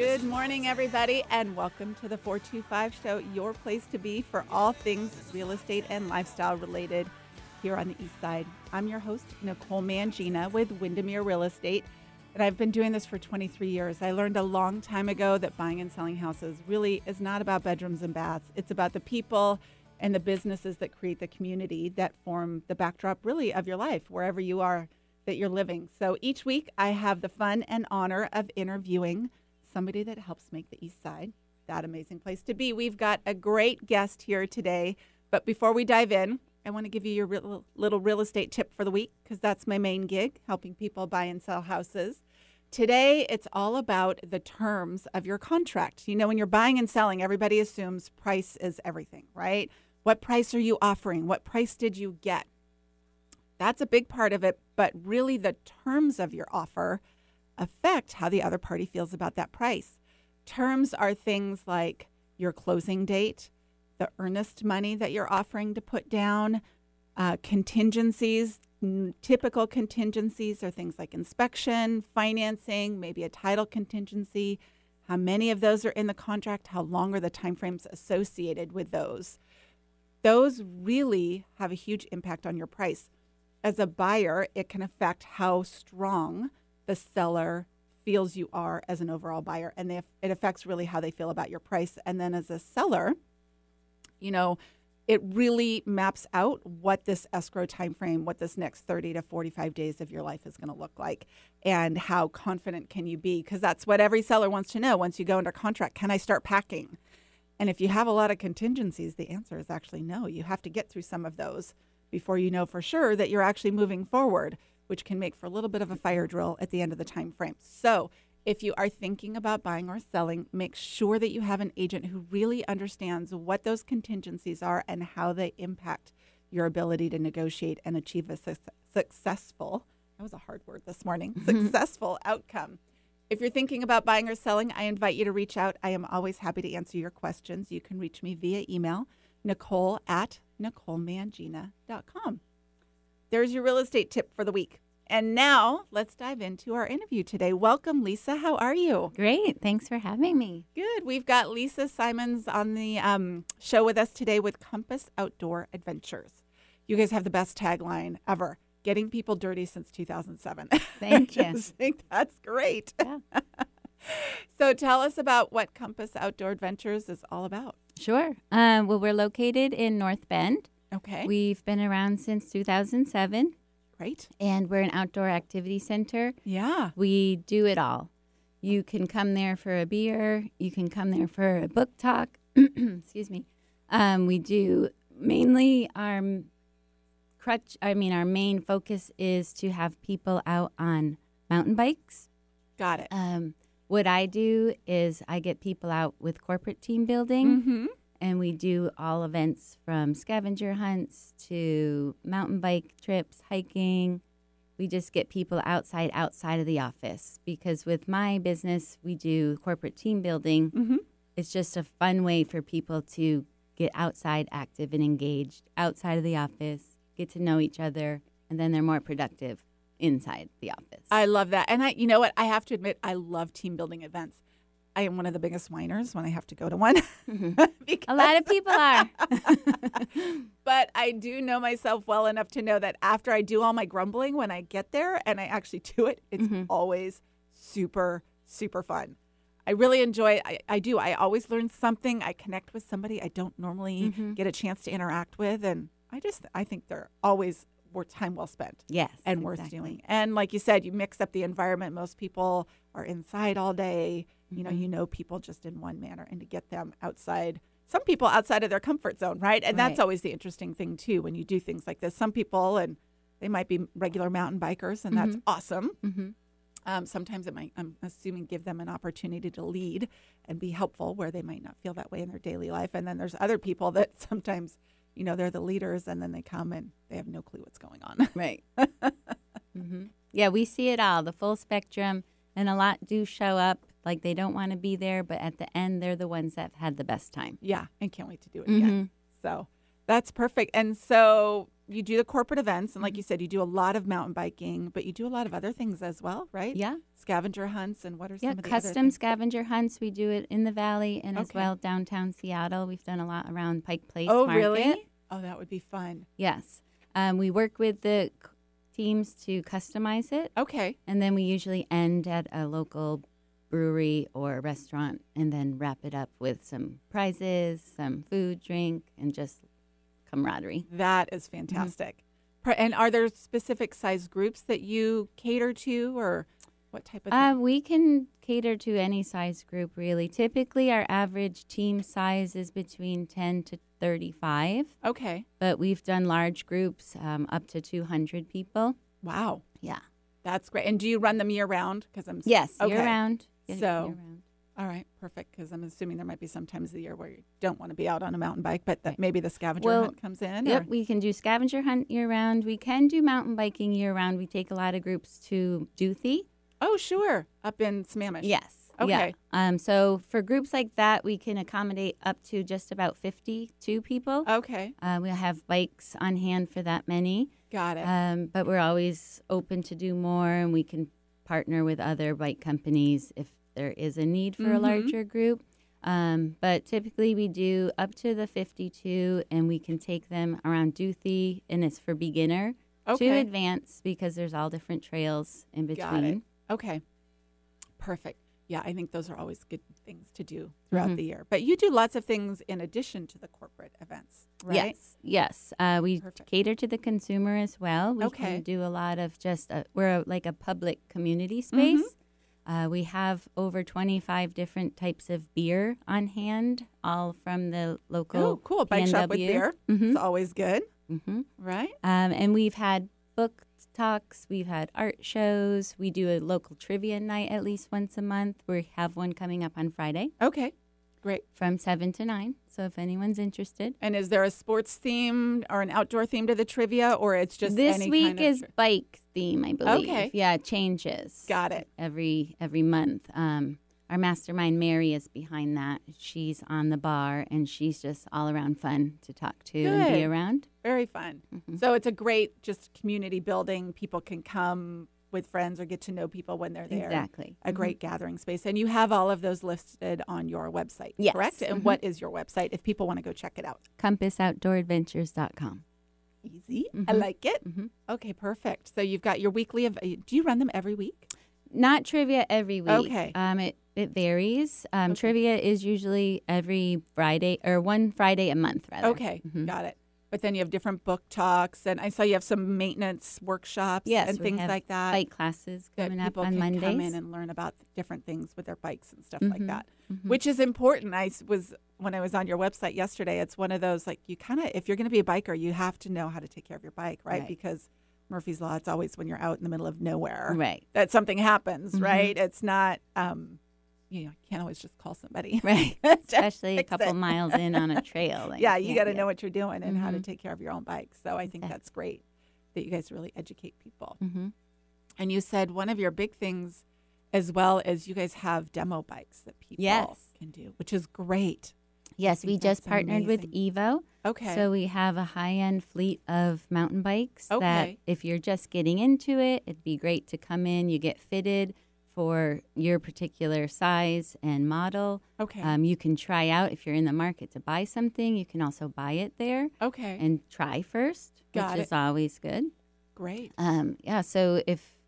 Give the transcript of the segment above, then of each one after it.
Good morning, everybody, and welcome to the 425 Show, your place to be for all things real estate and lifestyle related here on the East Side. I'm your host, Nicole Mangina with Windermere Real Estate, and I've been doing this for 23 years. I learned a long time ago that buying and selling houses really is not about bedrooms and baths, it's about the people and the businesses that create the community that form the backdrop, really, of your life, wherever you are that you're living. So each week, I have the fun and honor of interviewing somebody that helps make the East Side that amazing place to be. We've got a great guest here today. But before we dive in, I want to give you your real, little real estate tip for the week because that's my main gig, helping people buy and sell houses. Today, it's all about the terms of your contract. You know, when you're buying and selling, everybody assumes price is everything, right? What price are you offering? What price did you get? That's a big part of it, but really the terms of your offer affect how the other party feels about that price. Terms are things like your closing date, the earnest money that you're offering to put down, uh, contingencies. Typical contingencies are things like inspection, financing, maybe a title contingency. How many of those are in the contract? How long are the timeframes associated with those? Those really have a huge impact on your price. As a buyer, it can affect how strong the seller feels you are as an overall buyer and they, it affects really how they feel about your price. And then as a seller you know it really maps out what this escrow time frame what this next 30 to 45 days of your life is going to look like and how confident can you be? Because that's what every seller wants to know once you go under contract can i start packing? And if you have a lot of contingencies the answer is actually no. You have to get through some of those before you know for sure that you're actually moving forward which can make for a little bit of a fire drill at the end of the time frame. So, if you are thinking about buying or selling, make sure that you have an agent who really understands what those contingencies are and how they impact your ability to negotiate and achieve a su- successful, that was a hard word this morning, mm-hmm. successful outcome. If you're thinking about buying or selling, I invite you to reach out. I am always happy to answer your questions. You can reach me via email, nicole at nicolemangina.com there's your real estate tip for the week. And now let's dive into our interview today. Welcome, Lisa. How are you? Great. Thanks for having me. Good. We've got Lisa Symons on the um, show with us today with Compass Outdoor Adventures. You guys have the best tagline ever getting people dirty since 2007. Thank you. I think that's great. Yeah. so tell us about what Compass Outdoor Adventures is all about. Sure. Um, well, we're located in North Bend. Okay. We've been around since 2007. Great. And we're an outdoor activity center. Yeah. We do it all. You can come there for a beer, you can come there for a book talk. Excuse me. Um, we do mainly our crutch, I mean, our main focus is to have people out on mountain bikes. Got it. Um, what I do is I get people out with corporate team building. Mm-hmm and we do all events from scavenger hunts to mountain bike trips, hiking. We just get people outside outside of the office because with my business we do corporate team building. Mm-hmm. It's just a fun way for people to get outside active and engaged outside of the office, get to know each other, and then they're more productive inside the office. I love that. And I you know what? I have to admit I love team building events. I am one of the biggest whiners when I have to go to one. Mm-hmm. a lot of people are. but I do know myself well enough to know that after I do all my grumbling, when I get there and I actually do it, it's mm-hmm. always super, super fun. I really enjoy it. I, I, do. I always learn something. I connect with somebody I don't normally mm-hmm. get a chance to interact with. And I just, I think they're always worth time well spent. Yes. And exactly. worth doing. And like you said, you mix up the environment. Most people are inside all day you know, mm-hmm. you know people just in one manner and to get them outside some people outside of their comfort zone, right? And right. that's always the interesting thing too when you do things like this. Some people and they might be regular mountain bikers and mm-hmm. that's awesome. Mm-hmm. Um, sometimes it might, I'm assuming, give them an opportunity to lead and be helpful where they might not feel that way in their daily life. And then there's other people that sometimes, you know, they're the leaders and then they come and they have no clue what's going on. Right. mm-hmm. Yeah, we see it all, the full spectrum, and a lot do show up like they don't want to be there, but at the end, they're the ones that have had the best time. Yeah, and can't wait to do it mm-hmm. again. So That's perfect. And so you do the corporate events, and like you said, you do a lot of mountain biking, but you do a lot of other things as well, right? Yeah. Scavenger hunts, and what are Yeah, some of the Yeah, custom scavenger hunts. We do it in the valley and as well downtown Seattle. We've done a lot around Pike Place Oh, Market. really? Oh, that would be fun. Yes. Um, we work with the teams to customize it, Okay. and then we usually end at a local brewery or restaurant and then wrap it up with some prizes, some food, drink, and just camaraderie. That is Mm-hmm. fantastic. And are there specific size groups that you cater to, or what type of? Uh, we can cater to any size group, really. Typically, our average team size is between 10 to 35, okay. but we've done large groups um, up to 200 people. Wow, Yeah. that's great. And do you run them year round? Because I'm Yes, Okay. year round. Yeah, So- All right, perfect. Because I'm assuming there might be some times of the year where you don't want to be out on a mountain bike, but that maybe the scavenger Well, hunt comes in. Yep, or- we can do scavenger hunt year round. We can do mountain biking year round. We take a lot of groups to Duthie. Oh, sure. Up in Sammamish. Yes. Yeah. Okay. Um, so for groups like that, we can accommodate up to just about 52 people. Okay. Uh, we have bikes on hand for that many. Got it. Um, but we're always open to do more, and we can partner with other bike companies if there is a need for a Mhm. larger group. Um, but typically, we do up to the 52, and we can take them around Duthie, and it's for beginner to okay. advance because there's all different trails in between. Okay. Perfect. Yeah, I think those are always good things to do throughout Mhm. the year. But you do lots of things in addition to the corporate events, right? Yes, yes. Uh, we Perfect. cater to the consumer as well. We Okay. can do a lot of just a, we're a, like a public community Mm-hmm. Uh, we have over 25 different types of beer on hand, all from the local. Oh, cool. Bike shop with PNW. beer. Mhm. It's always good, hmm right? Um, and we've had book talks, we've had art shows. We do a local trivia night at least once a month. We have one coming up on Friday Okay. Great. from 7 to 9. So if anyone's interested. And is there a sports theme or an outdoor theme to the trivia, or it's just this any week kind of is bike theme, I believe. Okay. Yeah, it changes. Got it. Every every month. Um, our mastermind Mary is behind that. She's on the bar and she's just all around fun to talk to and be around. Very fun. Mhm. So it's a great just community building. People can come with friends or get to know people when they're there. Exactly. A Mhm. great gathering space. And you have all of those listed on your website, Yes. correct? And Mhm. what is your website if people want to go check it out? CompassOutdoorAdventures.com. Easy. I Mhm. like it. Mhm. Okay, perfect. So you've got your weekly of do you run them every week? Not trivia every week. Okay. Um, it it varies. Um, Okay. trivia is usually every Friday or one Friday a month rather. Okay, Mhm. got it. But then you have different book talks and I saw you have some maintenance workshops Yes, and things like that. Bike classes that coming up people on can Mondays. come in and learn about different things with their bikes and stuff like Mhm. that, Mhm. which is important. I was when I was on your website yesterday. It's one of those like you kind of if you're going to be a biker, you have to know how to take care of your bike, right? Right. Because Murphy's law, it's always when you're out in the middle of nowhere Right. that something happens, Mhm. right? It's not, um, you know, you can't always just call somebody. Right. Especially a couple it. miles in on a trail. like, yeah, you got to know what you're doing and how to Mhm. take care of your own bike. So I think that's great that you guys really educate people. Mhm. And you said one of your big things as well as you guys have demo bikes that people Yes. can do, which is great. Yes, we just partnered with. Evo. Okay. So we have a high end fleet of mountain bikes that if you're just getting into it, it'd be great to come in. You get fitted for your particular size and model. okay. Um, you can try out if you're in the market to buy something. You can also buy it there okay. and try first, Got which it. is always good. great. Um, yeah, so if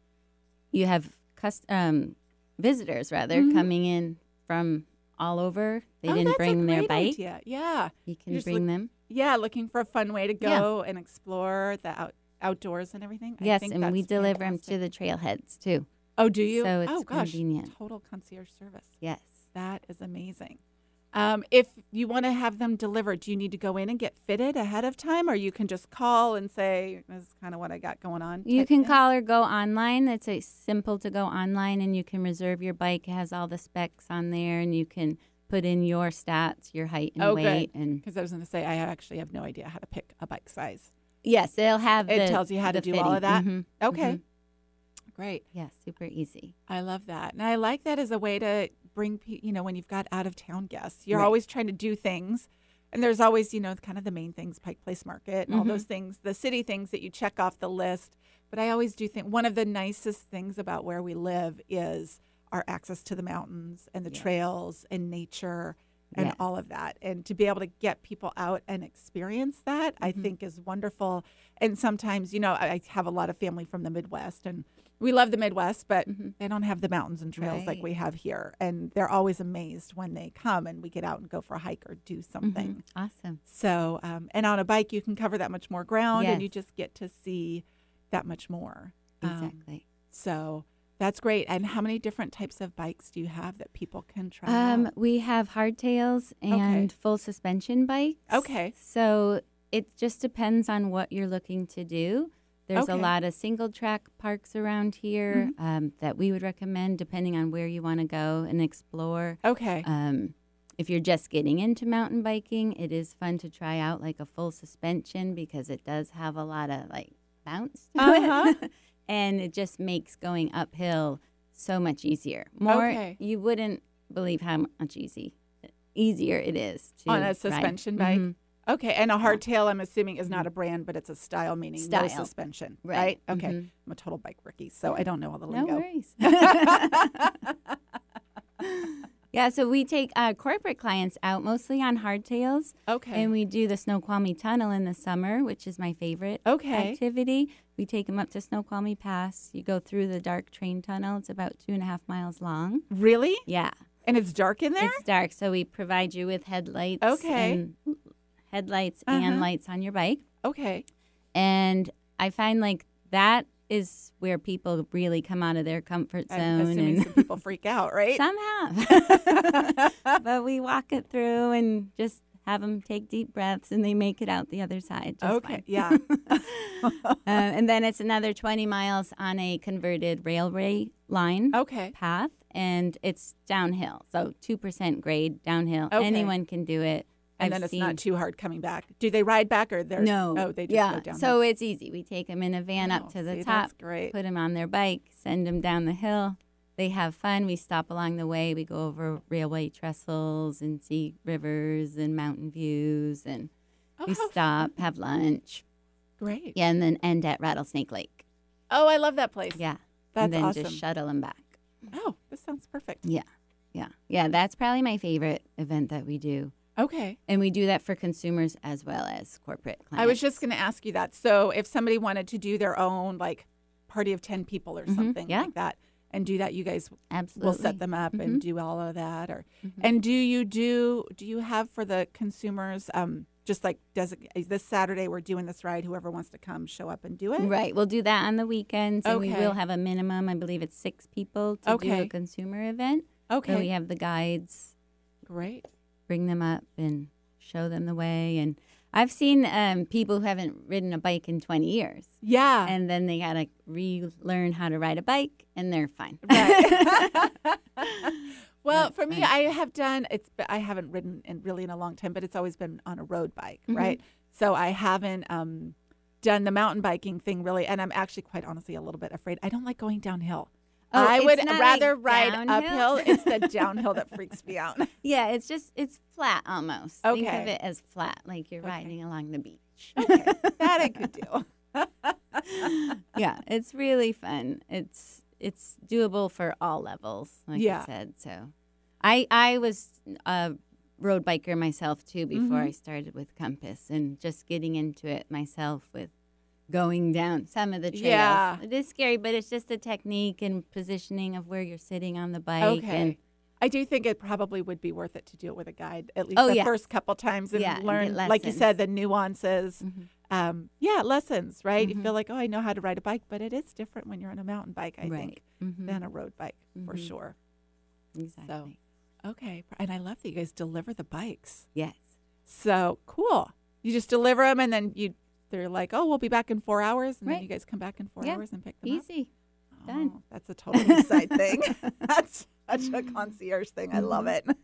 you have cust- um, visitors rather Mhm. coming in from all over, they oh, didn't bring their bike. Idea. Yeah. You can bring look- them. Yeah. Looking for a fun way to Yeah. go and explore the out- outdoors and everything. I yes, and we deliver them to the trailheads too. Oh, do you? so it's oh, gosh. convenient. Total concierge service. Yes. That is amazing. Um, if you want to have them delivered, do you need to go in and get fitted ahead of time, or you can just call and say, "This is kind of what I got going on"? You can thing? call or go online. It's a simple to go online, and you can reserve your bike. It has all the specs on there, and you can put in your stats, your height and Oh, good. weight, and Because I was going to say, I actually have no idea how to pick a bike size. yes, they'll have. It the- tells you how to do all of that? fitting. Mhm, Okay, mhm. Great. Yeah, super easy. I love that, and I like that as a way to bring, you know, when you've got out of town guests, you're Right. always trying to do things And there's always, you know, kind of the main things, Pike Place Market and all Mhm. those things, the city things that you check off the list. But I always do think one of the nicest things about where we live is our access to the mountains and the Yes. trails and nature and Yes. all of that. And to be able to get people out and experience that, I Mhm. think is wonderful. And sometimes, you know, I I have a lot of family from the Midwest and we love the Midwest, but Mhm. they don't have the mountains and trails like we have here. And they're always amazed when they come and we get out and go for a hike or do something. Mhm. Awesome. So, um, and on a bike, you can cover that much more ground and you just get to see that much more. Um, Exactly. so that's great. And how many different types of bikes do you have that people can try? Um, we have hardtails and full suspension bikes. Okay. So it just depends on what you're looking to do. There's Okay. Mm-hmm. a lot of single track parks around here um, that we would recommend, depending on where you want to go and explore. Okay. Um, if you're just getting into mountain biking, it is fun to try out like a full suspension because it does have a lot of like bounce to Uh-huh. it, and it just makes going uphill so much easier. More, Okay. you wouldn't believe how much easy easier it is to On a ride. suspension bike? Mhm. Okay. And a hardtail, I'm assuming, is not a brand, but it's a style, meaning no suspension. Right. Right. Okay. Mhm. I'm a total bike rookie, so I don't know all the No lingo. worries. yeah, so we take uh, corporate clients out mostly on hardtails. Okay. And we do the Snoqualmie Tunnel in the summer, which is my favorite Okay. activity. We take them up to Snoqualmie Pass. You go through the dark train tunnel. It's about two and a half miles long. really? Yeah, And it's dark in there? it's dark. So we provide you with headlights. Okay. and headlights Uh-huh. and lights on your bike. okay. And I find like that is where people really come out of their comfort I'm zone assuming and some people freak out, right? some have. but we walk it through and just have them take deep breaths and they make it out the other side. Just okay. fine. Yeah. uh, and then it's another 20 miles on a converted railway line okay. path, and it's downhill. So 2% grade downhill. Okay. Anyone can do it. And I've then it's seen, not too hard coming back. Do they ride back or they're No. Oh, they just yeah. go down. So it's easy. We take them in a van Oh, up to the see, top, That's great. put them on their bike, send them down the hill. They have fun. We stop along the way. We go over railway trestles and see rivers and mountain views, and Oh, we stop, have lunch. Great. Yeah, and then end at Rattlesnake Lake. Oh, I love that place. Yeah, That's and then awesome. just shuttle them back. oh, this sounds perfect. Yeah, yeah, yeah. That's probably my favorite event that we do, Okay. and we do that for consumers as well as corporate clients. I was just going to ask you that. So, if somebody wanted to do their own like party of 10 people or Mhm, something yeah. like that and do that, you guys absolutely will set them up and Mhm. do all of that or Mhm. and do you do do you have for the consumers um just like does it, this Saturday we're doing this ride whoever wants to come show up and do it? Right. We'll do that on the weekends, and we will have a minimum. I believe it's six people to do a consumer event. Okay. So we have the guides Great. Bring them up and show them the way. And I've seen um, people who haven't ridden a bike in 20 years, Yeah. and then they got to relearn how to ride a bike, and they're fine. Right. well, That's for me, fun. I have done it's. I haven't ridden in really in a long time, but it's always been on a road bike, Mhm. right? So I haven't um, done the mountain biking thing really, and I'm actually quite honestly a little bit afraid. I don't like going downhill. Oh, I would rather ride downhill? uphill. It's the downhill that freaks me out. yeah, it's just it's flat almost. Okay. Think of it as flat, like you're Okay. riding along the beach. Okay, that I could do. yeah, it's really fun. It's it's doable for all levels, like Yeah. I said. So, I I was a road biker myself too before Mhm. I started with Compass, and just getting into it myself with going down some of the trails. Yeah. It is scary, but it's just the technique and positioning of where you're sitting on the bike. Okay. And I do think it probably would be worth it to do it with a guide at least Oh, the yes. first couple times and Yeah, learn, get like you said, the nuances. Mhm. Um, yeah, lessons, right? You Mhm. feel like, oh, I know how to ride a bike, but it is different when you're on a mountain bike, I think, right. Mhm. than a road bike for Mhm. sure. Exactly. Okay. And I love that you guys deliver the bikes. Yes. So cool. You just deliver them and then you, they're like, oh, we'll be back in four hours. And then you guys come back in four Yeah. hours and pick them up. Easy. Oh, Done. Oh, that's a total east side thing. That's such a concierge thing. I love it.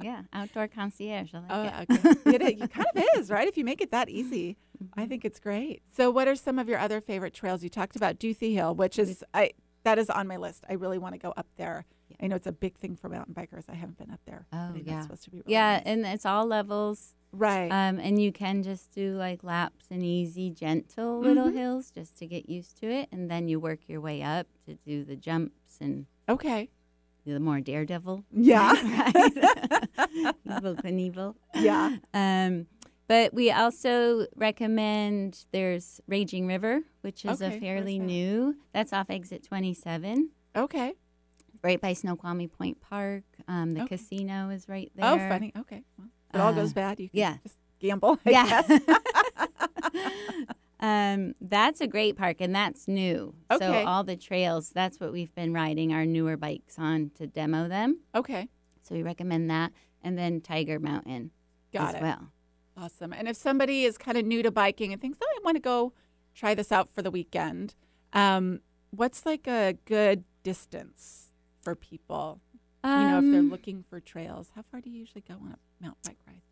Yeah. Outdoor concierge. I like Oh, it. okay. it, it kind of is, right? If you make it that easy, I think it's great. So, what are some of your other favorite trails? You talked about Duthie Hill, which is I that is on my list. I really want to go up there. Yeah. I know it's a big thing for mountain bikers. I haven't been up there. Oh, yeah. that's supposed to be really Yeah, nice. and it's all levels. Right. Um, and you can just do like laps and easy, gentle little Mhm. hills just to get used to it. And then you work your way up to do the jumps and okay. the more daredevil. Yeah. right? Evel Knievel. Yeah. Um, but we also recommend there's Raging River, which is Okay, a fairly that? new. That's off exit 27, Okay. right by Snoqualmie Point Park. Um, the Okay. casino is right there. Oh, funny. Okay. Well, it all Uh, goes bad. You can yeah. just gamble. I Yeah. guess. um, that's a great park, and that's new. Okay. So all the trails, that's what we've been riding our newer bikes on to demo them. okay. So we recommend that, and then Tiger Mountain Got as it. well. Awesome. And if somebody is kind of new to biking and thinks, oh, I want to go try this out for the weekend, um, what's like a good distance for people? You know, if they're Um, looking for trails, how far do you usually go on a mountain bike ride?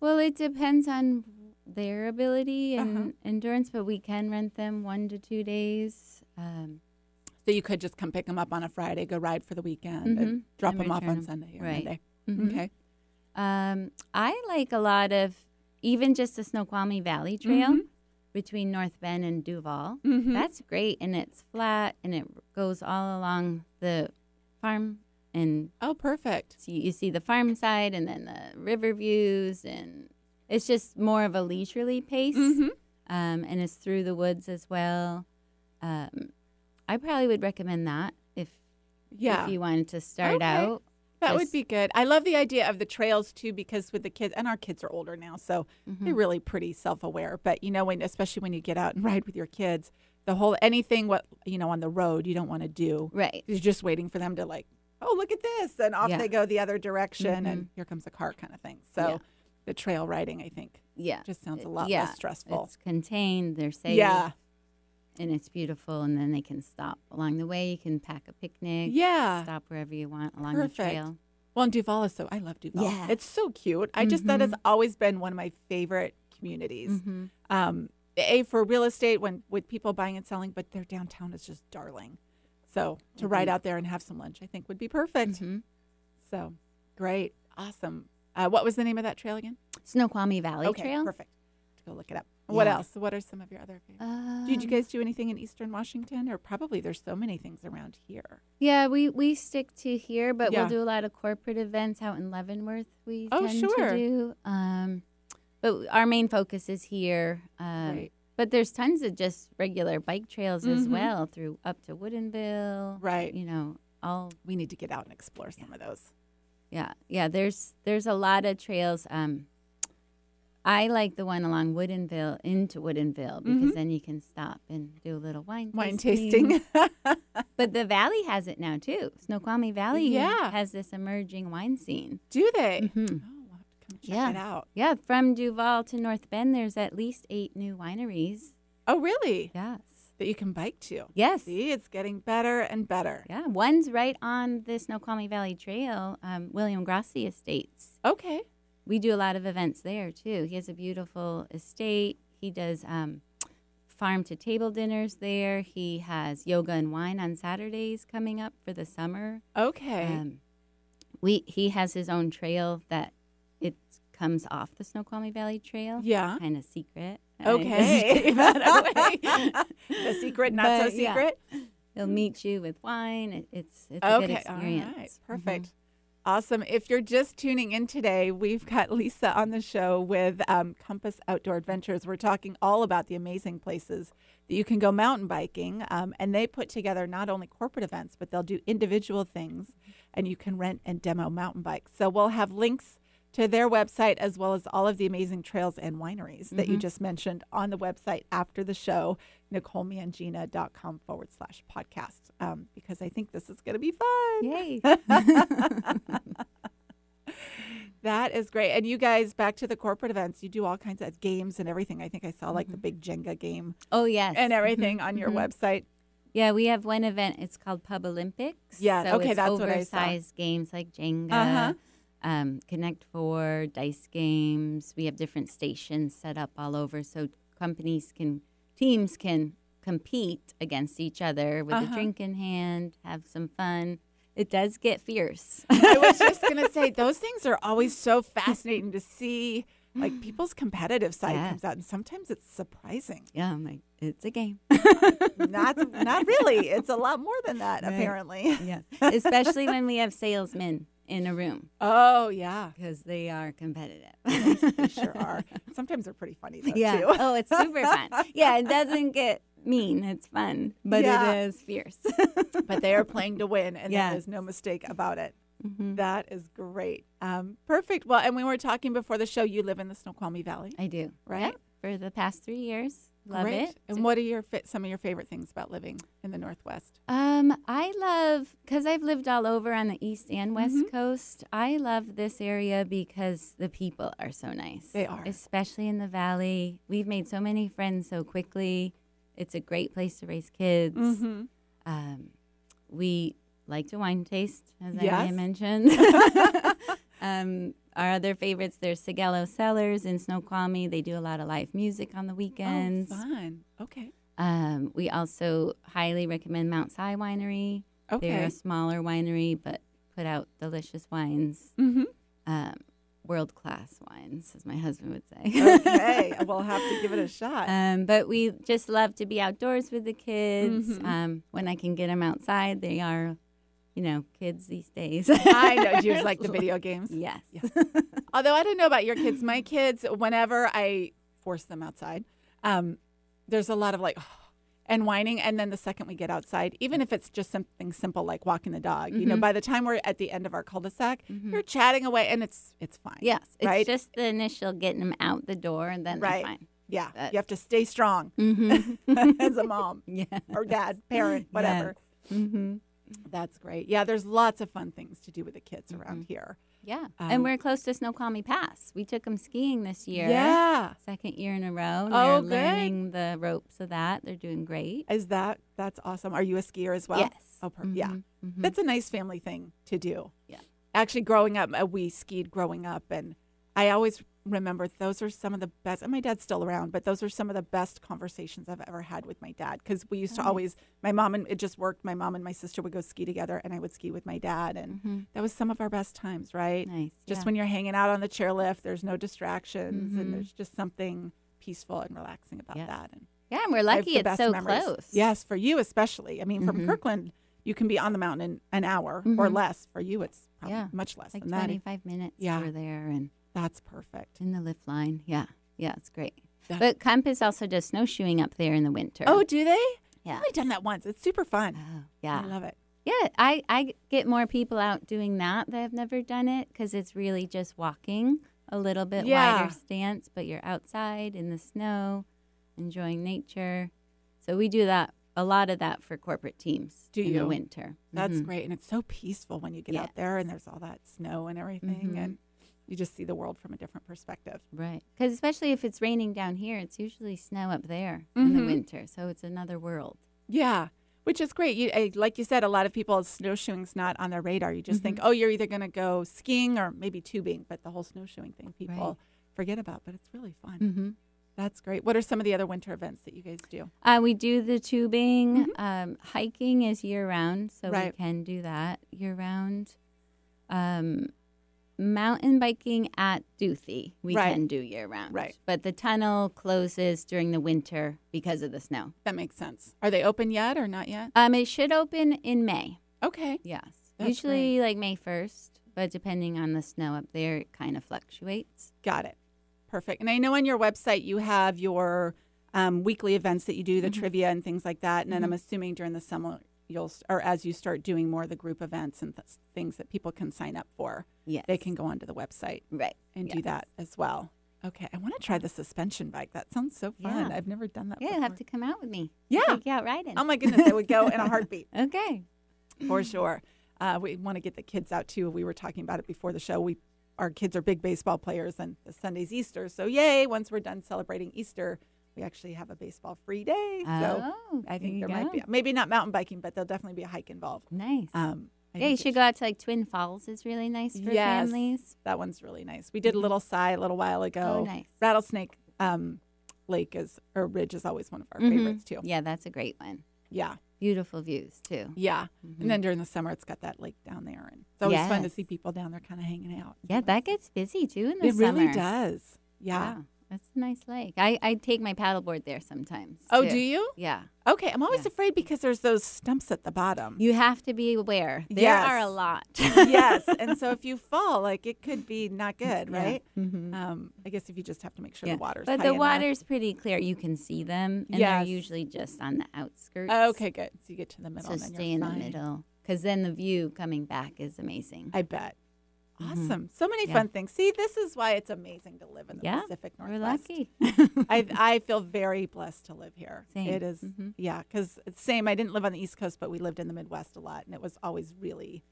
Well, it depends on their ability and Uh-huh. endurance, but we can rent them one to two days. Um, So you could just come pick them up on a Friday, go ride for the weekend, Mhm. and drop And them off on. Sunday or Right. Monday. mhm. Okay. Um, I like a lot of even just the Snoqualmie Valley Trail Mhm. between North Bend and Duvall. Mhm. That's great, and it's flat, and it goes all along the farm, and oh, perfect. so you see the farm side, and then the river views, and it's just more of a leisurely pace. Mhm. um, and it's through the woods as well. Um, I probably would recommend that if Yeah. if you wanted to start Okay. out. That would be good. I love the idea of the trails too, because with the kids, and our kids are older now, so Mm-hmm. they're really pretty self-aware. But you know, when especially when you get out and ride with your kids, the whole anything what you know on the road you don't want to do. Right. You're just waiting for them to like, oh look at this, and off Yeah. they go the other direction, and Mhm. here comes a car kind of thing. So Yeah. the trail riding, I think, Yeah. just sounds a lot yeah, less stressful. It's contained. They're safe. Yeah, And it's beautiful, and then they can stop along the way. You can pack a picnic. yeah. Stop wherever you want along Perfect. the trail. Well, and Duvall is so I love Duvall. Yeah. It's so cute. I just that has Mhm. always been one of my favorite communities. hmm um, a for real estate when with people buying and selling, but their downtown is just darling. So to ride Mhm. out there and have some lunch, I think would be perfect. hmm So great, awesome. Uh, what was the name of that trail again? Snoqualmie Valley okay, Trail. perfect. To go look it up. What else? What are some of your other favorites? Um, Did you guys do anything in Eastern Washington, or probably there's so many things around here? Yeah, we, we stick to here, but Yeah. we'll do a lot of corporate events out in Leavenworth. We Oh, tend sure. to do. Um, but our main focus is here. Um, Right. But there's tons of just regular bike trails as Mhm. well through up to Woodinville. Right. You know, all We need to get out and explore some of those. yeah, yeah. There's there's a lot of trails. Um, I like the one along Woodinville into Woodinville because Mhm. then you can stop and do a little wine Wine tasting. But the valley has it now too. Snoqualmie Valley Yeah. has this emerging wine scene. do they? Mhm. Check Yeah. it out. Yeah, from Duvall to North Bend, there's at least eight new wineries. Oh, really? Yes. That you can bike to. Yes. See, it's getting better and better. Yeah, one's right on the Snoqualmie Valley Trail, um, William Grassi Estates. Okay. We do a lot of events there too. He has a beautiful estate. He does um, farm to table dinners there. He has yoga and wine on Saturdays coming up for the summer. Okay. Um, we he has his own trail that comes off the Snoqualmie Valley Trail. yeah. kind of secret. Okay. just gave that away. the secret, not so But, yeah. secret. He'll meet you with wine. It, it's it's a good Okay. All experience. right. Mhm. Perfect. Awesome. If you're just tuning in today, we've got Lisa on the show with um, Compass Outdoor Adventures. We're talking all about the amazing places that you can go mountain biking. Um, and they put together not only corporate events, but they'll do individual things and you can rent and demo mountain bikes. So we'll have links to their website as well as all of the amazing trails and wineries that you Mhm. just mentioned on the website after the show, NicoleMangina.com forward slash podcast, um, because I think this is going to be fun. Yay! That is great. And you guys, back to the corporate events, you do all kinds of games and everything. I think I saw like the big Jenga game oh yes, and everything Mhm, on your mhm. website. Yeah, we have one event. It's called Pub Olympics. Yeah, so okay, it's that's what I saw. oversized games like Jenga, Uh-huh. Um, Connect Four, dice games. We have different stations set up all over, so companies can, teams can compete against each other with Uh-huh. a drink in hand, have some fun. It does get fierce. I was just going to say, those things are always so fascinating to see like people's competitive side Yeah. comes out, and sometimes it's surprising. Yeah, I'm like, it's a game. not not really. It's a lot more than that, Right. apparently. yes. Especially when we have salesmen in a room Oh yeah, because they are competitive. they sure are. Sometimes they're pretty funny though yeah. too. Oh, it's super fun. Yeah, it doesn't get mean. It's fun, but Yeah. it is fierce. but they are playing to win, and Yes. there is no mistake about it. Mhm. That is great. Um, perfect. Well, and we were talking before the show. You live in the Snoqualmie Valley, I do. Right? Yep, For the past three years. Love Great. it. And what are your some of your favorite things about living in the Northwest? Um, I love because I've lived all over on the east and west Mhm. coast. I love this area because the people are so nice. They are. especially in the valley. We've made so many friends so quickly. It's a great place to raise kids. Mm-hmm. Um, we like to wine taste, as I mentioned. um, our other favorites, there's Sigillo Cellars in Snoqualmie. They do a lot of live music on the weekends. Oh, fun. Okay. Um, we also highly recommend Mount Si Winery. Okay. They're a smaller winery, but put out delicious wines, Mm-hmm. um, world class wines, as my husband would say. Okay. we'll have to give it a shot. um, but we just love to be outdoors with the kids. Mhm. Um, when I can get them outside, they are, you know, kids these days. I know. Do you like the video games? Yes. Although I don't know about your kids, my kids, whenever I force them outside, um, there's a lot of like and whining. And then the second we get outside, even if it's just something simple like walking the dog, you know, Mhm. by the time we're at the end of our cul-de-sac, Mhm. you're chatting away, and it's it's fine. Yes. It's Right? just the initial getting them out the door, and then Right. fine. yeah. But- you have to stay strong Mm-hmm. as a mom yeah. or dad, parent, whatever. Mm-hmm. That's great. Yeah, there's lots of fun things to do with the kids around here. Yeah. Um, and we're close to Snoqualmie Pass. We took them skiing this year. Yeah. Second year in a row. Oh, They're good. learning the ropes of that. They're doing great. Is that that's awesome? Are you a skier as well? yes. Oh, per- yeah. Mhm, mhm. That's a nice family thing to do. Yeah. Actually, growing up, uh, we skied growing up, and I always remember those are some of the best. And my dad's still around, but those are some of the best conversations I've ever had with my dad because we used to always. My mom and it just worked. My mom and my sister would go ski together, and I would ski with my dad, and Mhm. that was some of our best times, right? Nice. Just yeah. when you're hanging out on the chairlift, there's no distractions, Mhm. and there's just something peaceful and relaxing about Yeah. that. And Yeah, and we're lucky it's so memories. close. Yes, for you especially. I mean, from Mhm. Kirkland, you can be on the mountain in an hour or Mhm. less. For you, it's probably Yeah. much less Like than that. 25 minutes Yeah. we're there and That's perfect. in the lift line. Yeah. Yeah, it's great. That- but Compass also does snowshoeing up there in the winter. Oh, do they? yeah. I've only done that once. It's super fun. Oh, I love it. Yeah, I, I get more people out doing that that have never done it because it's really just walking a little bit Yeah. wider stance, but you're outside in the snow, enjoying nature. So we do that a lot of that for corporate teams Do in you? the winter. That's Mhm. great. And it's so peaceful when you get out there and there's all that snow and everything. Mhm. And you just see the world from a different perspective. Right. Because especially if it's raining down here, it's usually snow up there in Mhm. the winter. So it's another world. Yeah. Which is great. You, eh, like you said, a lot of people, snowshoeing's not on their radar. You just think, oh, you're either going to go skiing or maybe tubing, but the whole snowshoeing thing people Right. forget about. But it's really fun. Mm-hmm. That's great. What are some of the other winter events that you guys do? Uh, we do the tubing. Um, hiking is year round, so Mm-hmm. Right. we can do that year round. Um, mountain biking at Duthie, we Right. can do year round. Right. But the tunnel closes during the winter because of the snow. That makes sense. Are they open yet or not yet? Um, it should open in May. Okay. Yes. That's Usually like May 1st, but depending on the snow up there, it kind of fluctuates. Got it. Perfect. And I know on your website you have your um, weekly events that you do, the Mhm. trivia and things like that. And then I'm Mhm. assuming during the summer you'll, or as you start doing more of the group events and th- things that people can sign up for, Yes. they can go onto the website Right. and do that as well. Okay. I want to try the suspension bike. That sounds so fun. Yeah. I've never done that Yeah, before. you'll have to come out with me. Yeah. Take you out riding. Oh my goodness. I would go in a heartbeat. okay. for sure. Uh, we want to get the kids out too. We were talking about it before the show. We our kids are big baseball players, and the Sunday's Easter. So yay! Once we're done celebrating Easter, we actually have a baseball free day. So oh, I think there might go. be maybe not mountain biking, but there'll definitely be a hike involved. Nice. Um, I yeah, you should go out to like Twin Falls. is really nice for Yes. families. That one's really nice. We did a Little Si a little while ago. Mm-hmm. Oh, nice. Rattlesnake um, Lake is or Ridge is always one of our Mhm. favorites too. Yeah, that's a great one. Yeah, Beautiful views too. yeah. Mhm. And then during the summer, it's got that lake down there, and it's always fun to see people down there kind of hanging out. yeah, that gets busy too in the It summer. It really does. Yeah. That's a nice lake. I, I take my paddleboard there sometimes. Oh, too. do you? Yeah. Okay. I'm always Yeah. afraid because there's those stumps at the bottom. You have to be aware. There Yes. are a lot. yes. And so if you fall, like it could be not good, Yeah. right? Mhm. Um, I guess if you just have to make sure Yeah. the water's But the enough. water's pretty clear. You can see them, and Yes. they're usually just on the outskirts. Okay, good. So you get to the middle. So and stay you're in fine. the middle, because then the view coming back is amazing. I bet. Mhm. Awesome. So many Yeah. fun things. See, this is why it's amazing to live in the Yeah, Pacific We're Northwest. lucky. I I feel very blessed to live here. Same. It is, Mhm. yeah, because same. I didn't live on the East Coast, but we lived in the Midwest a lot, and it was always really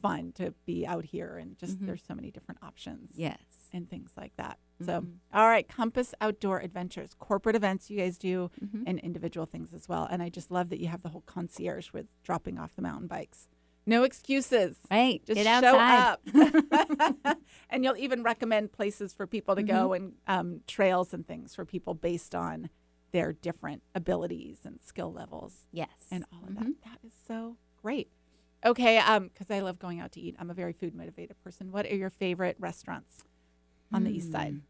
fun to be out here. And just Mhm. there's so many different options yes. and things like that. So, Mhm. all right, Compass Outdoor Adventures, corporate events you guys do, Mhm. and individual things as well. And I just love that you have the whole concierge with dropping off the mountain bikes. No excuses. Right. Just Get show outside. up. and you'll even recommend places for people to go and um, trails and things for people based on their different abilities and skill levels yes. and all of Mhm. that. That is so great. Okay, um, because I love going out to eat. I'm a very food motivated person. What are your favorite restaurants on the east side?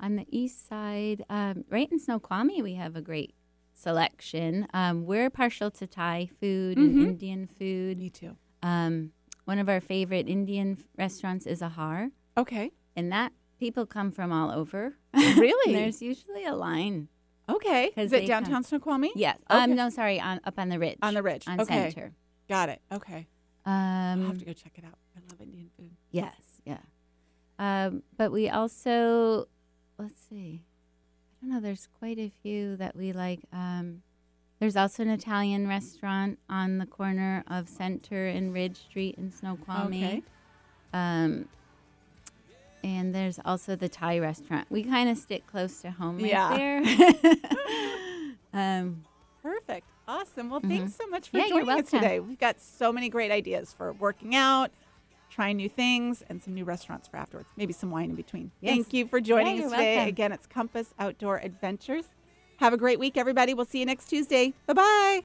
Hmm. On the east side, um, right in Snoqualmie, we have a great selection. Um, we're partial to Thai food Mhm. and Indian food. Me too. Um, one of our favorite Indian restaurants is Ahar, Okay. and that people come from all over. Really? There's usually a line. Okay. Is it downtown come- Snoqualmie? Yes. Okay. Um, no, sorry, on up on the ridge. On the ridge. on okay. Center. Got it. Okay. I'll have Um, to go check it out. I love Indian food. Yes, yeah. Um, but we also, let's see, I don't know, there's quite a few that we like. Um, there's also an Italian restaurant on the corner of Center and Ridge Street in Snoqualmie. Okay. Um, and there's also the Thai restaurant. We kind of stick close to home right Yeah. there. um, Perfect. Awesome. Well, thanks so much for Mm-hmm. Yeah, joining us today. We've got so many great ideas for working out, trying new things, and some new restaurants for afterwards. Maybe some wine in between. Yes. Thank you for joining Yeah, us today. welcome. Again, it's Compass Outdoor Adventures. Have a great week, everybody. We'll see you next Tuesday. Bye bye.